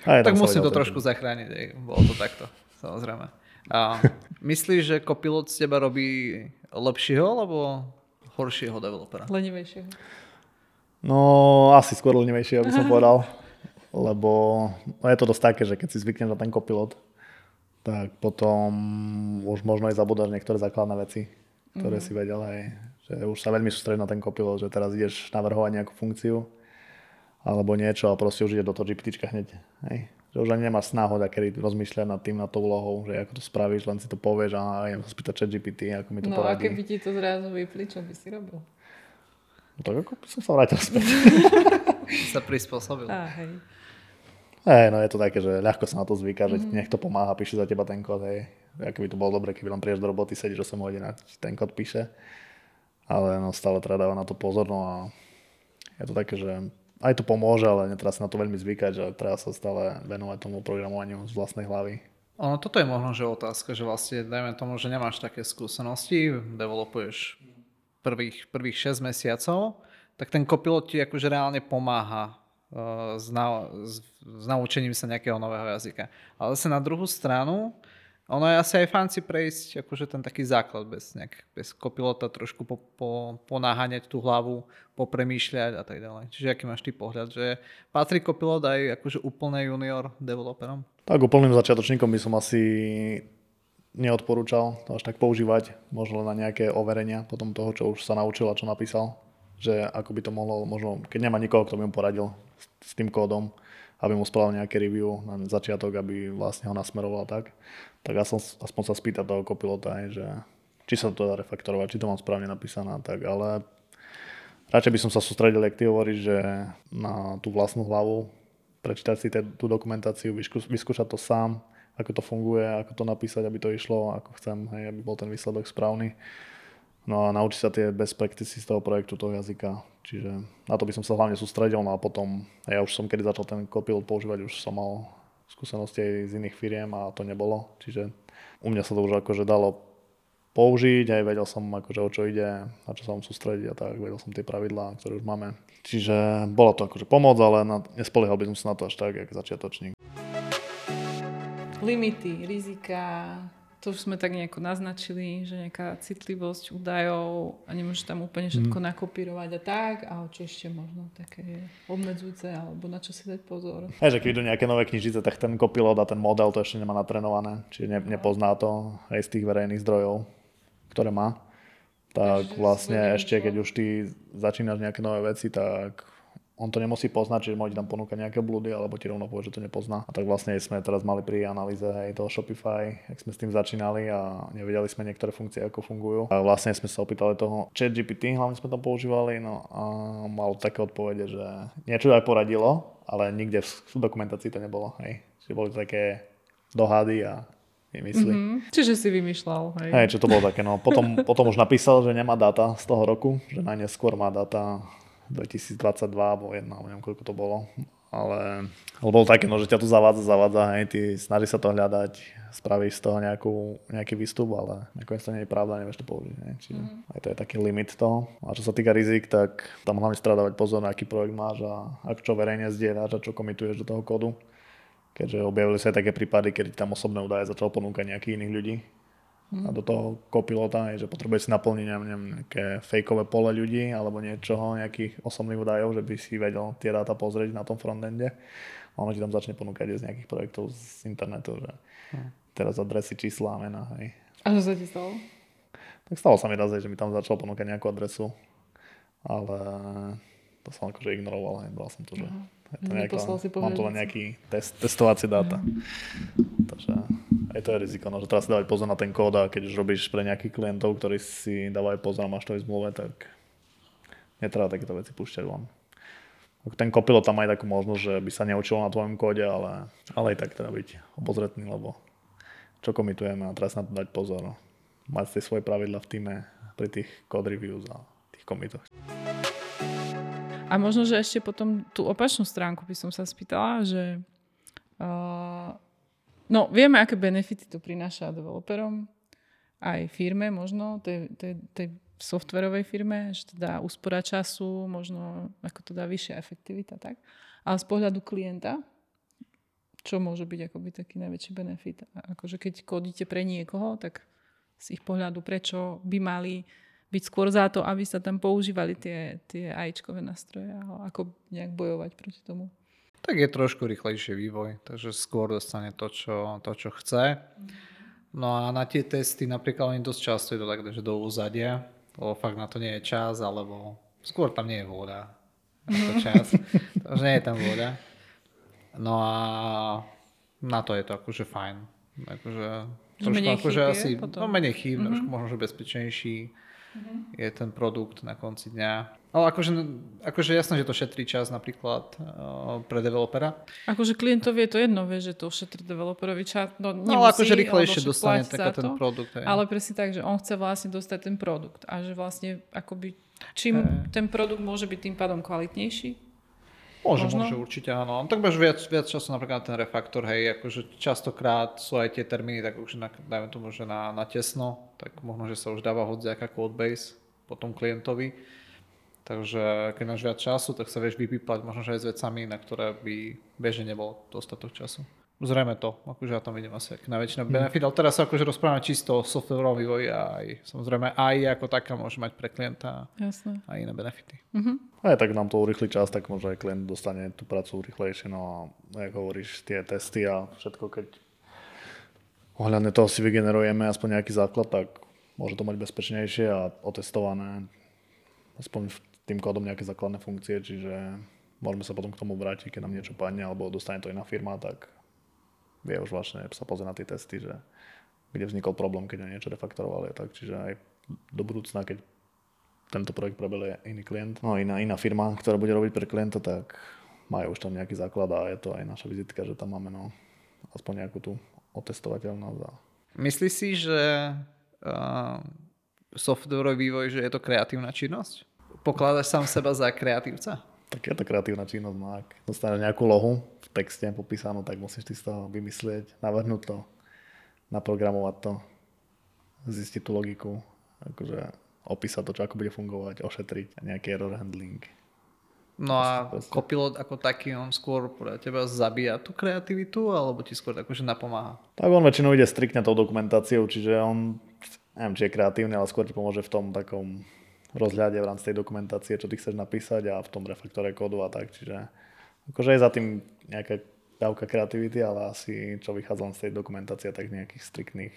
Aj, tak musím to trošku zachrániť, aj. bolo to takto, samozrejme. A myslíš, že Copilot z teba robí lepšieho alebo horšieho developera? Lenivejšieho. No, asi skôr lenivejšieho by som povedal. Lebo no je to dosť také, že keď si zvykneš na ten Copilot, tak potom už možno aj zabudáš niektoré základné veci ktoré mm-hmm. si vedel aj, že už sa veľmi sústredí na ten kopilot, že teraz ideš navrhovať nejakú funkciu alebo niečo a proste už ide do toho GPT hneď. Hej. Že už ani nemáš snahu, kedy rozmýšľať nad tým, nad tou úlohou, že ako to spravíš, len si to povieš a idem sa spýtať chat GPT, ako mi to no, poradí. No a keby ti to zrazu vypli, čo by si robil? No tak ako by som sa vrátil späť. sa prispôsobil. Á, hej. Hej, no je to také, že ľahko sa na to zvyká, že mm. nech to pomáha, píše za teba ten kód, hej. Ako by to bolo dobre, keby len prídeš do roboty, sedíš 8 hodín a ten kód píše. Ale no stále treba dávať na to pozor, no a je to také, že aj to pomôže, ale netreba sa na to veľmi zvykať, že treba sa stále venovať tomu programovaniu z vlastnej hlavy. Ono, toto je možno, že otázka, že vlastne dajme tomu, že nemáš také skúsenosti, developuješ prvých, prvých 6 mesiacov, tak ten kopilot ti akože reálne pomáha uh, s, na, s, s naučením sa nejakého nového jazyka. Ale zase na druhú stranu, ono je asi aj fancy prejsť akože ten taký základ bez, nejak, bez kopilota, trošku po, po, ponáhaňať tú hlavu, popremýšľať a tak ďalej. Čiže aký máš ty pohľad, že patrí kopilot aj akože úplne junior developerom? Tak úplným začiatočníkom by som asi neodporúčal to až tak používať, možno na nejaké overenia potom toho, čo už sa naučil a čo napísal. Že ako by to mohlo, možno, keď nemá nikoho, kto by mu poradil s, s tým kódom, aby mu spravil nejaké review na začiatok, aby vlastne ho nasmeroval tak tak ja som aspoň sa spýtať toho kopilota, že či sa to dá refaktorovať, či to mám správne napísané, tak, ale radšej by som sa sústredil, ak ty hovoríš, že na tú vlastnú hlavu, prečítať si tú dokumentáciu, vyskúšať to sám, ako to funguje, ako to napísať, aby to išlo, ako chcem, hej, aby bol ten výsledok správny. No a naučiť sa tie best practices z toho projektu, toho jazyka. Čiže na to by som sa hlavne sústredil, no a potom, ja už som kedy začal ten Copilot používať, už som mal skúsenosti aj z iných firiem a to nebolo. Čiže u mňa sa to už akože dalo použiť, aj vedel som akože o čo ide, na čo sa mám sústrediť a tak, vedel som tie pravidlá, ktoré už máme. Čiže bola to akože pomoc, ale na, nespoliehal by som sa na to až tak, ako začiatočník. Limity, rizika, to už sme tak nejako naznačili, že nejaká citlivosť údajov a nemôžeš tam úplne všetko hmm. nakopírovať a tak, ale čo ešte možno také obmedzujúce, alebo na čo si dať pozor. Hej, že keď idú nejaké nové knižice, tak ten kopilot a ten model to ešte nemá natrenované, čiže ne, nepozná to aj z tých verejných zdrojov, ktoré má. Tak vlastne ešte, keď už ty začínaš nejaké nové veci, tak on to nemusí poznať, čiže môže tam ponúkať nejaké blúdy, alebo ti rovno povie, že to nepozná. A tak vlastne sme teraz mali pri analýze aj toho Shopify, ak sme s tým začínali a nevedeli sme niektoré funkcie, ako fungujú. A vlastne sme sa opýtali toho chat GPT, hlavne sme tam používali, no a mal také odpovede, že niečo aj poradilo, ale nikde v dokumentácii to nebolo. Hej. Čiže boli také dohady a vymysli. Mm-hmm. Čiže si vymýšľal. Hej. hej, čo to bolo také. No. Potom, potom už napísal, že nemá data z toho roku, že najneskôr má data 2022 alebo jedna, neviem koľko to bolo. Ale, ale bolo také, no, že ťa tu zavádza, zavádza, hej, ty snaží sa to hľadať, spravíš z toho nejakú, nejaký výstup, ale nakoniec to nie je pravda, nevieš to použiť. Hej. Čiže mm. aj to je taký limit toho. A čo sa týka rizik, tak tam hlavne stradávať pozor, na aký projekt máš a ako čo verejne zdieľaš a čo komituješ do toho kódu. Keďže objavili sa aj také prípady, keď tam osobné údaje začal ponúkať nejakých iných ľudí, a do toho kopilota, že potrebuje si naplniť neviem, nejaké fejkové pole ľudí alebo niečoho, nejakých osobných údajov, že by si vedel tie dáta pozrieť na tom frontende. A ono ti tam začne ponúkať z nejakých projektov z internetu, že hm. teraz adresy, čísla a mená. Hej. A čo sa ti stalo? Tak stalo sa mi raz, že mi tam začal ponúkať nejakú adresu, ale to som akože ignoroval, hej, bral som to, že je to nejaká, mám to len nejaký test, testovacie dáta. Takže aj to je riziko, no, že treba si dávať pozor na ten kód a keď už robíš pre nejakých klientov, ktorí si dávajú pozor a máš to v zmluve, tak netreba takéto veci púšťať von. Ten kopilot tam aj takú možnosť, že by sa neučilo na tvojom kóde, ale, ale aj tak treba byť obozretný, lebo čo komitujeme a si na to dať pozor. Mať tie svoje pravidla v týme pri tých code reviews a tých komitoch. A možno, že ešte potom tú opačnú stránku by som sa spýtala, že uh, no, vieme, aké benefity to prináša developerom, aj firme možno, tej, tej, tej softverovej firme, že to dá úspora času, možno ako to dá vyššia efektivita, tak. Ale z pohľadu klienta, čo môže byť akoby taký najväčší benefit? Akože keď kodíte pre niekoho, tak z ich pohľadu, prečo by mali byť skôr za to, aby sa tam používali tie, tie AIčkové nástroje a ako nejak bojovať proti tomu. Tak je trošku rýchlejší vývoj, takže skôr dostane to, čo, to, čo chce. No a na tie testy napríklad oni dosť často idú tak, že do úzadia, lebo fakt na to nie je čas, alebo skôr tam nie je voda. To čas, takže nie je tam voda. No a na to je to akože fajn. Akože, trošku menej akože asi, potom. no menej chýb, mm-hmm. možno, že bezpečnejší je ten produkt na konci dňa. Ale akože, akože jasné, že to šetrí čas napríklad uh, pre developera. Akože klientovi je to jedno, vie, že to šetrí developerovi čas. No, nemusí, no ale akože rýchlejšie dostane taká ten produkt. Aj. Ale presne tak, že on chce vlastne dostať ten produkt a že vlastne akoby čím Hej. ten produkt môže byť tým pádom kvalitnejší, Môže, môže určite áno. Tak máš viac, viac času napríklad na ten refaktor, hej, akože častokrát sú aj tie termíny, tak už na, dajme tomu, že na, na tesno, tak možno, že sa už dáva hodziaká codebase potom klientovi. Takže keď máš viac času, tak sa vieš vypípať možno, že aj s vecami, na ktoré by bežne nebol dostatok času. Zrejme to, akože ja tam vidím asi aký najväčší benefit, ale teraz sa akože rozprávame čisto o softwareovom vývoji a aj samozrejme AI ako taká môže mať pre klienta jasné. aj iné benefity. Aj tak nám to urýchli čas, tak možno aj klient dostane tú prácu rýchlejšie. No a ako hovoríš, tie testy a všetko, keď ohľadne toho si vygenerujeme aspoň nejaký základ, tak môže to mať bezpečnejšie a otestované aspoň v tým kódom nejaké základné funkcie, čiže môžeme sa potom k tomu vrátiť, keď nám niečo padne, alebo dostane to iná firma, tak vie už vlastne sa pozrieť na tie testy, že kde vznikol problém, keď niečo refaktorovali. Tak, čiže aj do budúcna, keď tento projekt preberie iný klient, no iná, iná firma, ktorá bude robiť pre klienta, tak majú už tam nejaký základ a je to aj naša vizitka, že tam máme no, aspoň nejakú tú otestovateľnosť. A... Myslíš si, že uh, softwarový vývoj, že je to kreatívna činnosť? Pokladáš sám seba za kreatívca? Tak je to kreatívna činnosť, no ak dostaneš nejakú lohu v texte popísanú, tak musíš ty z toho vymyslieť, navrhnúť to, naprogramovať to, zistiť tú logiku, akože opísať to, čo ako bude fungovať, ošetriť nejaký error handling. No a Proste- Copilot ako taký, on skôr pre teba zabíja tú kreativitu, alebo ti skôr akože napomáha? Tak on väčšinou ide striktne tou dokumentáciou, čiže on, neviem, či je kreatívny, ale skôr ti pomôže v tom takom rozhľade v rámci tej dokumentácie, čo ty chceš napísať a v tom refaktore kódu a tak. Čiže akože je za tým nejaká dávka kreativity, ale asi čo vychádzam z tej dokumentácie, tak nejakých striktných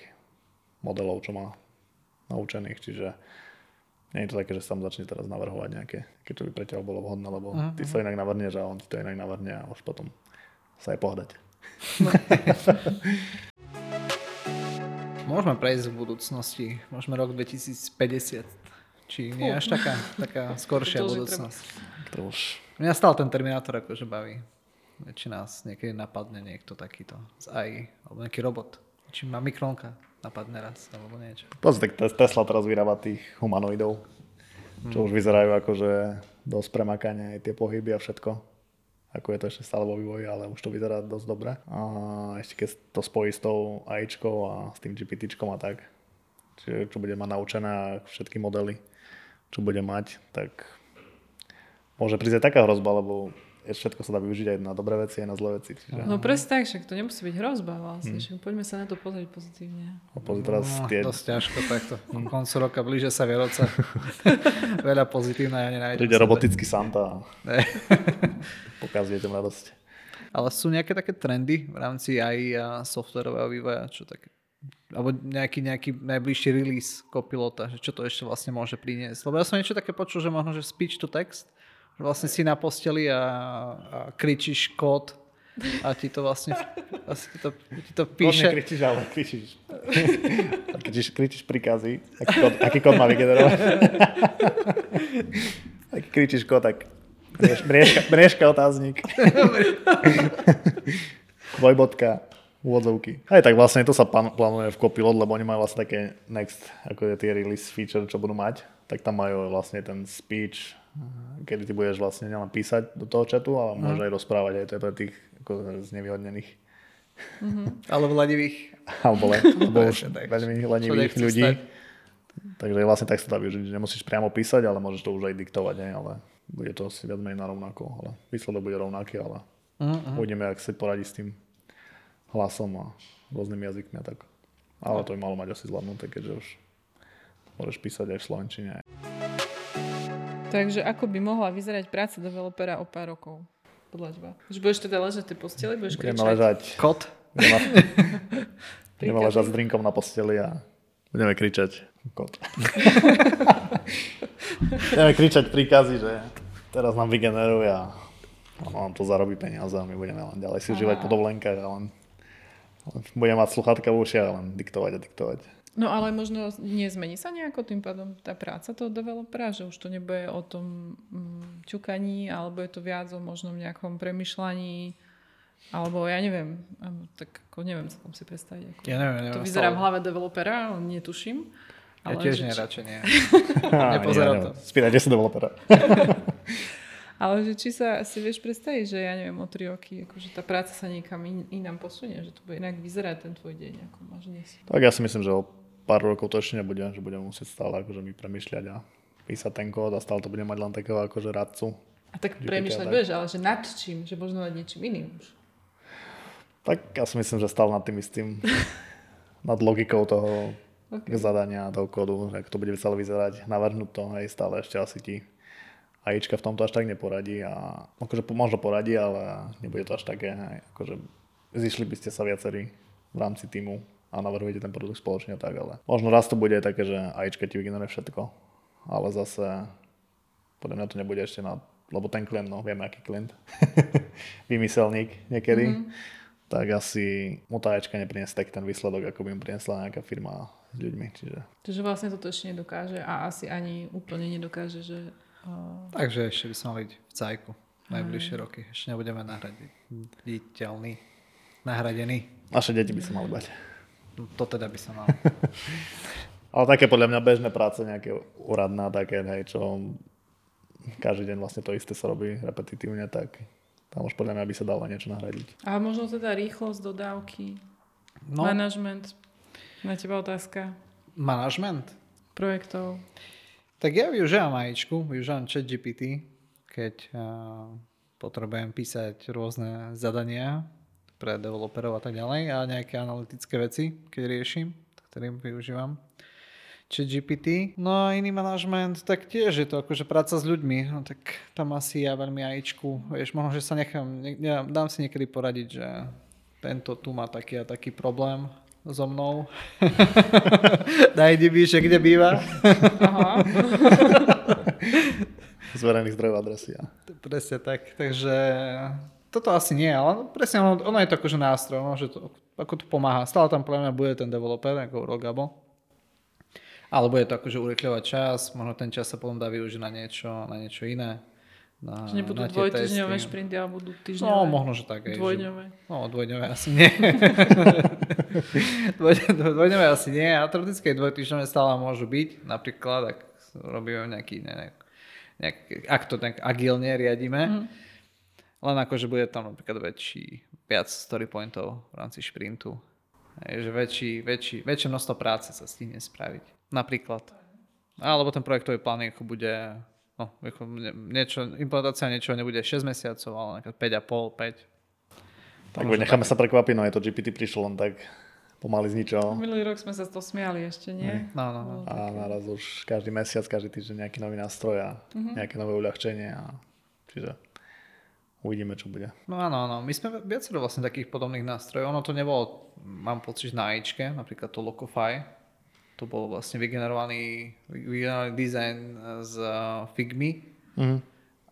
modelov, čo má naučených. Čiže nie je to také, že tam začne teraz navrhovať nejaké, keď čo by pre teba bolo vhodné, lebo ty sa inak navrhneš a on ti to inak navrhne a už potom sa aj pohľadať. Môžeme prejsť v budúcnosti, môžeme rok 2050. Či nie až taká, taká skoršia To, budúcnosť. To už Mňa stále ten Terminátor akože baví. Či nás niekedy napadne niekto takýto z AI, alebo nejaký robot. Či ma mikronka napadne raz, alebo niečo. Pozri, tak Tes- Tesla teraz vyrába tých humanoidov, čo už vyzerajú ako, že dosť premakania aj tie pohyby a všetko. Ako je to ešte stále vo vývoji, ale už to vyzerá dosť dobre. A ešte keď to spojí s tou AIčkou a s tým GPTčkom a tak, čiže čo bude mať naučené všetky modely, čo bude mať, tak môže prísť aj taká hrozba, lebo všetko sa dá využiť aj na dobré veci, aj na zlé veci. Čiže No presne tak, však to nemusí byť hrozba vlastne, však poďme sa na to pozrieť pozitívne. a pozri teraz No, tie, dosť ťažko takto. Ku koncu roka blíže sa Vianoce. Veľa pozitívne ja nenájdem. príde robotický Santa pokazí deťom radosť. Ale sú nejaké také trendy v rámci AI a softwarového vývoja, čo také alebo nejaký, nejaký najbližší release kopilota, že čo to ešte vlastne môže priniesť. Lebo ja som niečo také počul, že možno, že speech to text, že vlastne si na posteli a, a kričíš kód a ti to vlastne, vlastne ti to, ti to Píše. píše. kričíš, ale kričíš. kričíš, kričíš príkazy. Aký kód, aký kód má vygenerovať? Aký kričíš kód, tak mrieš, mriežka, mriežka otáznik. Dvojbodka, úvodzovky. Aj tak vlastne to sa plán- plánuje v Copilot, lebo oni majú vlastne také next, ako je tie release feature, čo budú mať. Tak tam majú vlastne ten speech, kedy ty budeš vlastne nielen písať do toho chatu, ale môže aj rozprávať aj to je pre tých ako znevýhodnených Alebo ladivých. alebo, le, alebo už lenivých ľudí. stať. Takže vlastne tak sa dá využiť, že nemusíš priamo písať, ale môžeš to už aj diktovať, ne? ale bude to asi viac menej na rovnako, ale výsledok bude rovnaký, ale Uh-huh. uvidíme, ak sa poradí s tým hlasom a rôznymi jazykmi a tak. Ale to by malo mať asi zvládnuté, keďže už môžeš písať aj v Slovenčine. Takže ako by mohla vyzerať práca developera o pár rokov? Podľa teba. Už budeš teda ležať v tej posteli, budeš Budeme kričať. ležať, Kód. budeme, budeme ležať s drinkom na posteli a budeme kričať kot. budeme kričať príkazy, že teraz nám vygeneruje a ono nám to zarobí peniaze a my budeme len ďalej si užívať po dovolenkách a len, len budeme mať sluchátka v ušiach a len diktovať a diktovať. No ale možno nezmení sa nejako tým pádom tá práca toho developera, že už to nebude o tom mm, ťukaní, alebo je to viac o možnom nejakom premyšľaní, alebo ja neviem, tak ako neviem celkom si predstaviť. Ako ja neviem, neviem, to vyzerá v hlave developera, netuším. Ja ale tiež že, nie, radšej nie. Nepozerám to. Spýtajte sa developera. ale že či sa si vieš predstaviť, že ja neviem, o tri roky, akože tá práca sa niekam in, inám posunie, že to bude inak vyzerať ten tvoj deň, ako máš dnes. Tak ja si myslím, že o pár rokov to ešte nebude, že budeme musieť stále akože my premyšľať a písať ten kód a stále to bude mať len takého akože radcu. A tak premyšľať budeš, ale že nad čím, že možno nad niečím iným už. Tak ja si myslím, že stále nad tým istým, nad logikou toho okay. zadania toho kódu, ako to bude celé vyzerať, navrhnúť to, aj stále ešte asi ti AIčka v tomto až tak neporadí a akože možno poradí, ale nebude to až také, aj, akože zišli by ste sa viacerí v rámci týmu a navrhujete ten produkt spoločne tak, ale možno raz to bude také, že AIčka ti vygeneruje všetko, ale zase podľa mňa to nebude ešte na, lebo ten klient, no vieme aký klient, vymyselník niekedy, mm-hmm tak asi mu tá AIčka nepriniesie taký ten výsledok, ako by mu priniesla nejaká firma s ľuďmi. Čiže... Čiže vlastne toto ešte nedokáže a asi ani úplne nedokáže, že... Takže ešte by som byť v cajku najbližšie Aj. roky. Ešte nebudeme nahraditeľní. Nahradení. Naše deti by sa mali bať. No, to teda by sa mal. Ale také podľa mňa bežné práce, nejaké úradná, také, hej, čo každý deň vlastne to isté sa robí repetitívne, tak tam už podľa mňa by sa dalo niečo nahradiť. A možno teda rýchlosť dodávky, no. manažment, na teba otázka. Manažment? Projektov. Tak ja využívam AIčku, využívam ChatGPT, keď uh, potrebujem písať rôzne zadania pre developerov a tak ďalej a nejaké analytické veci, keď riešim, ktorým využívam ChatGPT. No a iný manažment, tak tiež je to akože práca s ľuďmi, no tak tam asi ja veľmi AIčku, vieš, možno, že sa nechám, ne, dám si niekedy poradiť, že tento tu má taký a taký problém, so mnou. Najdi že kde býva. Aha. Z verejných zdrojov adresy. Ja. Presne tak. Takže toto asi nie, ale presne ono, ono je to akože nástroj, ono, že to, ako to pomáha. Stále tam pre mňa bude ten developer, ako Rogabo. Ale bude to akože urychľovať čas, možno ten čas sa potom dá využiť na niečo, na niečo iné. Na, že nebudú dvojtyžňové šprinty, ale budú týždňové. No, možno, že tak. Dvojdňové. Že, no, dvojdňové asi nie. dvojdňové asi nie. A teoretické dvojtyžňové stále môžu byť. Napríklad, ak robíme nejaký, nejak, nejak, ak to tak agilne riadíme. Mm. Len akože bude tam napríklad väčší, viac story pointov v rámci šprintu. Je, že väčší, väčší, väčšie množstvo práce sa stihne spraviť. Napríklad. Alebo ten projektový plán bude no, niečo, implementácia niečo nebude 6 mesiacov, ale napríklad 5,5, 5. Tak necháme tak. sa prekvapiť, no je to GPT prišlo len tak pomaly z ničoho. Minulý rok sme sa z toho smiali ešte, nie? No, no, no. A naraz už každý mesiac, každý týždeň nejaký nový nástroj a uh-huh. nejaké nové uľahčenie. A... Čiže uvidíme, čo bude. No áno, áno. My sme viacero vlastne takých podobných nástrojov. Ono to nebolo, mám pocit, na AIčke, napríklad to Locofy, to bol vlastne vygenerovaný, vygenerovaný dizajn z uh, Figmy mm.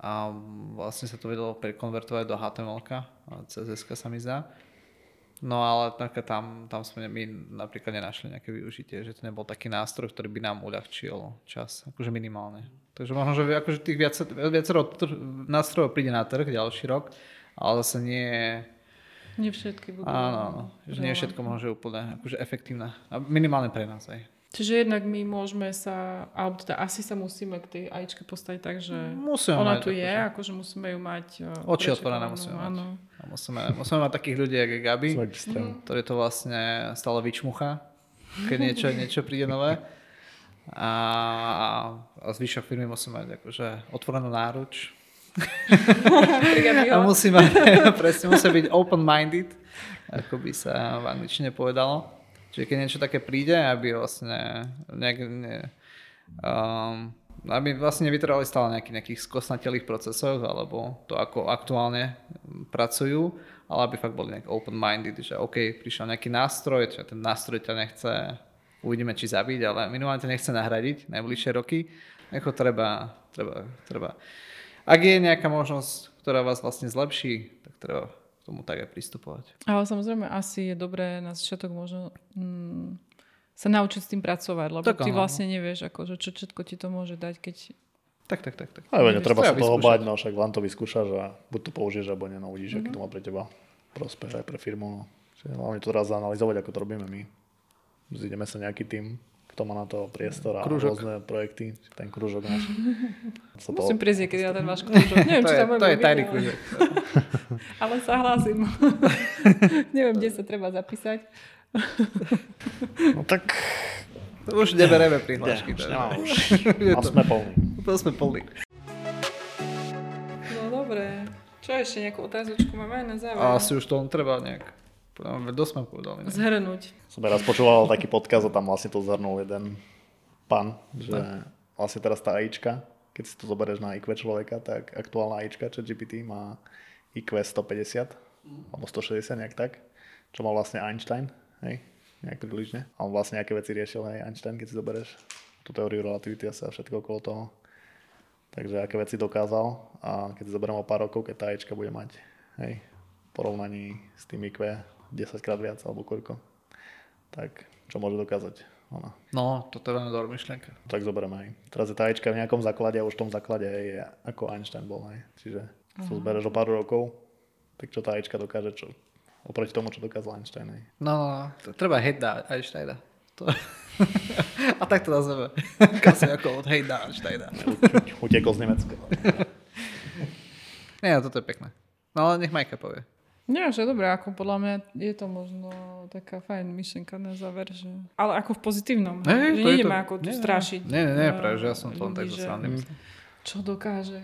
a vlastne sa to vedelo prekonvertovať do HTML a CSS sa mi zdá. No ale tam, tam sme my napríklad nenašli nejaké využitie, že to nebol taký nástroj, ktorý by nám uľahčil čas, akože minimálne. Takže možno, že akože tých viacero, viacero nástrojov príde na trh ďalší rok, ale zase nie nie všetky budú. Áno, áno. Že nie všetko môže úplne akože efektívne. A minimálne pre nás aj. Čiže jednak my môžeme sa, alebo teda asi sa musíme k tej AIčke postaviť tak, že musíme ona tu je, že... akože musíme ju mať uh, Oči otvorené musíme áno. mať. Musíme, musíme mať takých ľudí, ako je Gabi, ktorý to vlastne stále vyčmucha, keď niečo, niečo príde nové. A, a zvyšok firmy musí mať akože otvorenú náruč. a musí mať, presne, musí byť open-minded, ako by sa v angličtine povedalo. Čiže keď niečo také príde, aby vlastne nejak, ne, um, aby vlastne nevytrvali stále nejakých, nejakých skosnatelých procesoch alebo to, ako aktuálne pracujú, ale aby fakt boli nejak open-minded, že OK, prišiel nejaký nástroj, že ten nástroj ťa nechce, uvidíme, či zabiť, ale minimálne ťa nechce nahradiť najbližšie roky, ako treba, treba, treba. Ak je nejaká možnosť, ktorá vás vlastne zlepší, tak treba tomu tak aj pristupovať. Ale samozrejme asi je dobré na začiatok možno mm, sa naučiť s tým pracovať, lebo Tak ty áno, vlastne nevieš, ako, že čo všetko ti to môže dať, keď... Tak, tak, tak. tak. Ale netreba sa toho báť, no však len to vyskúšaš a buď to použiješ, alebo nie, no uvidíš, aký to má pre teba prospech aj pre firmu. No. Čiže hlavne to teraz zanalizovať, ako to robíme my. Zídeme sa nejaký tým, kto má na to priestor a Krúžok. rôzne projekty, ten kružok náš. Sa to- Musím prísť niekedy na ten váš kružok. Neviem, To či je, tam to je tajný ale- kružok. Ale sa hlásim. Neviem, kde sa treba zapísať. No tak... Už nebereme prihlášky. už takže. nemám, už. A to- sme plní. Úplne sme plní. No dobre. Čo ešte, nejakú otázočku máme na záver? A asi už to len treba nejak... Dosť sme povedali. ne? Zhrnúť. Som raz počúval taký podcast a tam vlastne to zhrnul jeden pán, že vlastne teraz tá AIčka, keď si to zoberieš na IQ človeka, tak aktuálna AIčka, čo GPT má IQ 150 alebo 160 nejak tak, čo mal vlastne Einstein, hej, nejak približne. A on vlastne nejaké veci riešil, hej, Einstein, keď si zoberieš tú teóriu relativity a sa všetko okolo toho. Takže aké veci dokázal a keď si zoberiem o pár rokov, keď tá AIčka bude mať, hej, porovnaní s tým IQ 10 krát viac alebo koľko, tak čo môže dokázať ona. No, to je veľmi dobrá myšlienka. Tak zoberieme aj. Teraz je tá AIčka v nejakom základe a už v tom základe je ako Einstein bol. Hej. Čiže si to zbereš o pár rokov, tak čo tá AIčka dokáže, čo oproti tomu, čo dokázal Einstein. Hej. No, no, no. To Treba hejt dať Einsteina. To... A tak to nazveme. Kasi ako od hejda Einsteina. Utekol z Nemecka. Nie, toto je pekné. No ale nech Majka povie. Nie, že dobré, ako podľa mňa je to možno taká fajn myšlenka na záver, že... Ale ako v pozitívnom. Ne, že to nejdeme to- ako tu nie, strašiť. Nie, nie, nie, eh, práve, že ja som to len tak že myslel. Čo dokáže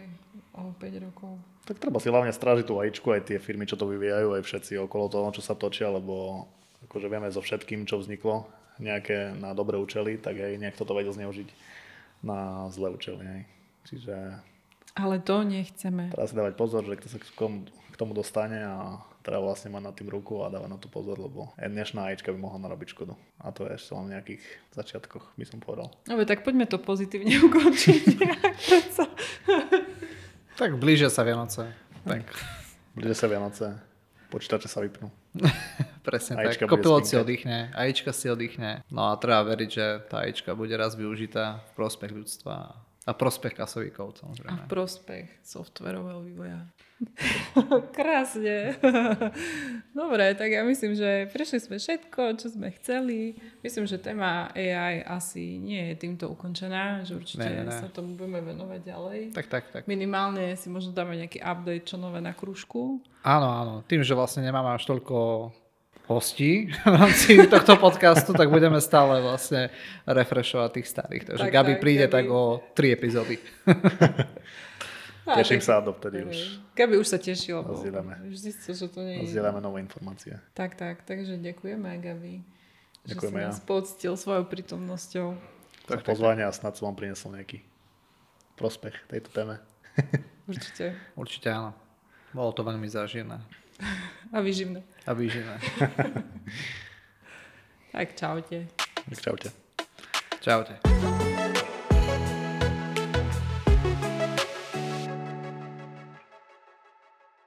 o 5 rokov. Tak treba si hlavne strážiť tú AIčku, aj tie firmy, čo to vyvíjajú, aj všetci okolo toho, čo sa točia, lebo akože vieme so všetkým, čo vzniklo, nejaké na dobré účely, tak aj niekto to vedel zneužiť na zlé účely. Hej. Čiže Ale to nechceme. treba si dávať pozor, že kto sa k tomu, k tomu dostane a treba vlastne mať nad tým ruku a dávať na to pozor, lebo aj dnešná AIčka by mohla narobiť škodu. A to je ešte len v nejakých začiatkoch, by som povedal. Dobre, tak poďme to pozitívne ukončiť. Tak blížia sa Vianoce. Tak, Blíže sa Vianoce, počítače sa vypnú. presne Ajička tak. Kopilot si oddychne, Ajička si oddychne. No a treba veriť, že tá Ajička bude raz využitá v prospech ľudstva a prospech kasovíkov A samozrejme. prospech softverového vývoja. Krásne. Dobre, tak ja myslím, že prešli sme všetko, čo sme chceli. Myslím, že téma AI asi nie je týmto ukončená, že určite Ne, ne, ne. sa tomu budeme venovať ďalej. Tak, tak, tak. Minimálne si možno dáme nejaký update, čo nové na krúžku. Áno, áno. Tým, že vlastne nemáme až toľko hostí v rámci tohto podcastu, tak budeme stále vlastne refreshovať tých starých. Takže Tak, Gabi tak, príde Gabi. tak o tri epizódy. Teším sa dovtedy už. Gabi už sa tešila. bo Zdieľame. Že to nie je. Nové informácie. Tak, tak. Takže ďakujeme, Gabi. Ďakujeme že si ja. nás poctil svojou prítomnosťou. Tak, pozvanie a snad som vám prinesol nejaký prospech tejto téme. Určite. Určite áno. Bolo to veľmi záživné A vyživné. a výživné. Tak čaute. Tak čaute. Čaute.